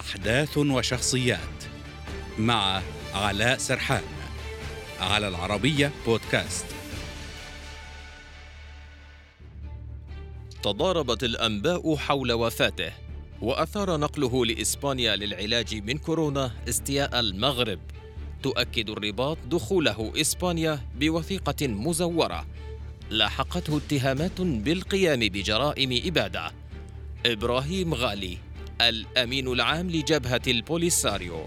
أحداث وشخصيات مع علاء سرحان على العربية بودكاست. تضاربت الأنباء حول وفاته وأثار نقله لإسبانيا للعلاج من كورونا استياء المغرب. تؤكد الرباط دخوله إسبانيا بوثيقة مزورة. لاحقته اتهامات بالقيام بجرائم إبادة. إبراهيم غالي. الأمين العام لجبهة البوليساريو.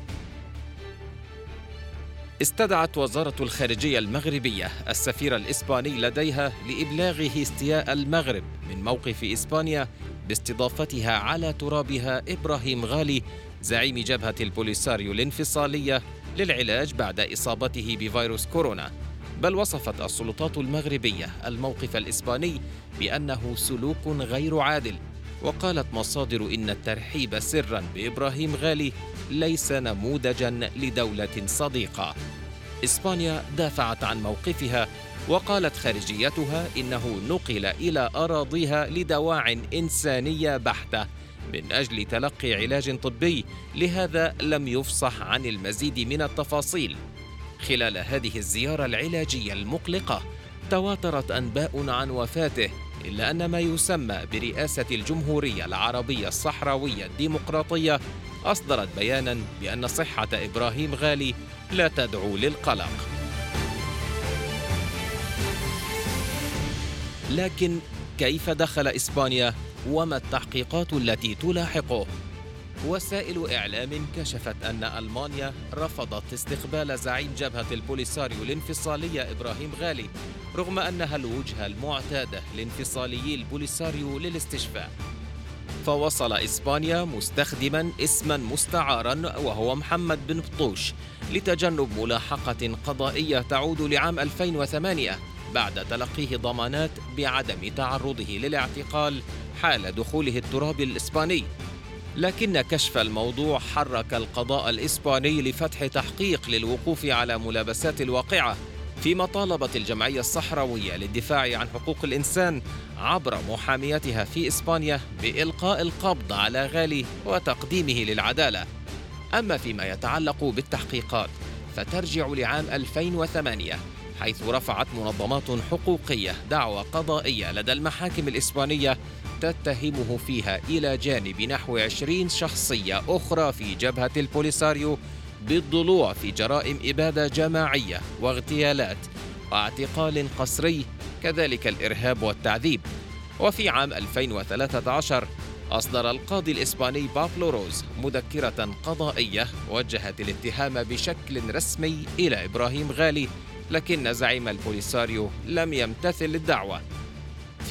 استدعت وزارة الخارجية المغربية السفير الإسباني لديها لإبلاغه استياء المغرب من موقف إسبانيا باستضافتها على ترابها إبراهيم غالي زعيم جبهة البوليساريو الانفصالية للعلاج بعد إصابته بفيروس كورونا. بل وصفت السلطات المغربية الموقف الإسباني بأنه سلوك غير عادل. وقالت مصادر إن الترحيب سرا بإبراهيم غالي ليس نموذجا لدولة صديقة. إسبانيا دافعت عن موقفها وقالت خارجيتها إنه نقل إلى أراضيها لدواع إنسانية بحتة من أجل تلقي علاج طبي لهذا لم يفصح عن المزيد من التفاصيل. خلال هذه الزيارة العلاجية المقلقة تواترت أنباء عن وفاته إلا أن ما يسمى برئاسة الجمهورية العربية الصحراوية الديمقراطية أصدرت بيانا بأن صحة إبراهيم غالي لا تدعو للقلق. لكن كيف دخل إسبانيا؟ وما التحقيقات التي تلاحقه؟ وسائل إعلام كشفت أن ألمانيا رفضت استقبال زعيم جبهة البوليساريو الانفصالية إبراهيم غالي رغم أنها الوجهة المعتادة لانفصاليي البوليساريو للاستشفاء. فوصل إسبانيا مستخدما اسما مستعارا وهو محمد بن بطوش لتجنب ملاحقة قضائية تعود لعام 2008 بعد تلقيه ضمانات بعدم تعرضه للاعتقال حال دخوله التراب الإسباني. لكن كشف الموضوع حرك القضاء الإسباني لفتح تحقيق للوقوف على ملابسات الواقعة فيما طالبت الجمعية الصحراوية للدفاع عن حقوق الإنسان عبر محاميتها في إسبانيا بإلقاء القبض على غالي وتقديمه للعدالة. أما فيما يتعلق بالتحقيقات فترجع لعام 2008 حيث رفعت منظمات حقوقية دعوى قضائية لدى المحاكم الإسبانية تتهمه فيها إلى جانب نحو 20 شخصية أخرى في جبهة البوليساريو بالضلوع في جرائم إبادة جماعية واغتيالات واعتقال قسري كذلك الإرهاب والتعذيب. وفي عام 2013 أصدر القاضي الإسباني بابلو روز مذكرة قضائية وجهت الاتهام بشكل رسمي إلى إبراهيم غالي لكن زعيم البوليساريو لم يمتثل الدعوة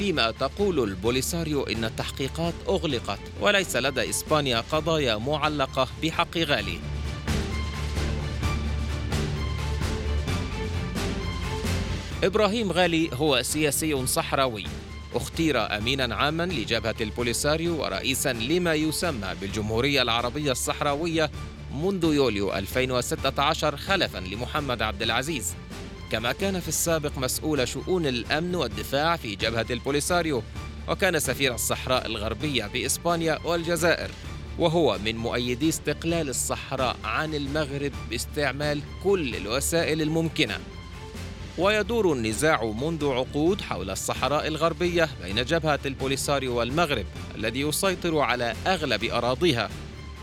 فيما تقول البوليساريو إن التحقيقات أغلقت وليس لدى إسبانيا قضايا معلقة بحق غالي. إبراهيم غالي هو سياسي صحراوي. اختير أمينا عاما لجبهة البوليساريو ورئيسا لما يسمى بالجمهورية العربية الصحراوية منذ يوليو 2016 خلفا لمحمد عبد العزيز. كما كان في السابق مسؤول شؤون الأمن والدفاع في جبهة البوليساريو وكان سفير الصحراء الغربية بإسبانيا والجزائر وهو من مؤيدي استقلال الصحراء عن المغرب باستعمال كل الوسائل الممكنة. ويدور النزاع منذ عقود حول الصحراء الغربية بين جبهة البوليساريو والمغرب الذي يسيطر على أغلب أراضيها.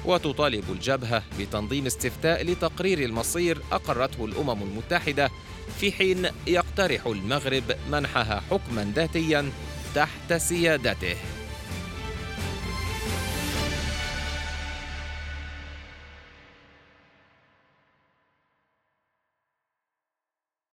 وتطالب الجبهة بتنظيم استفتاء لتقرير المصير أقرته الأمم المتحدة في حين يقترح المغرب منحها حكما ذاتيا تحت سيادته.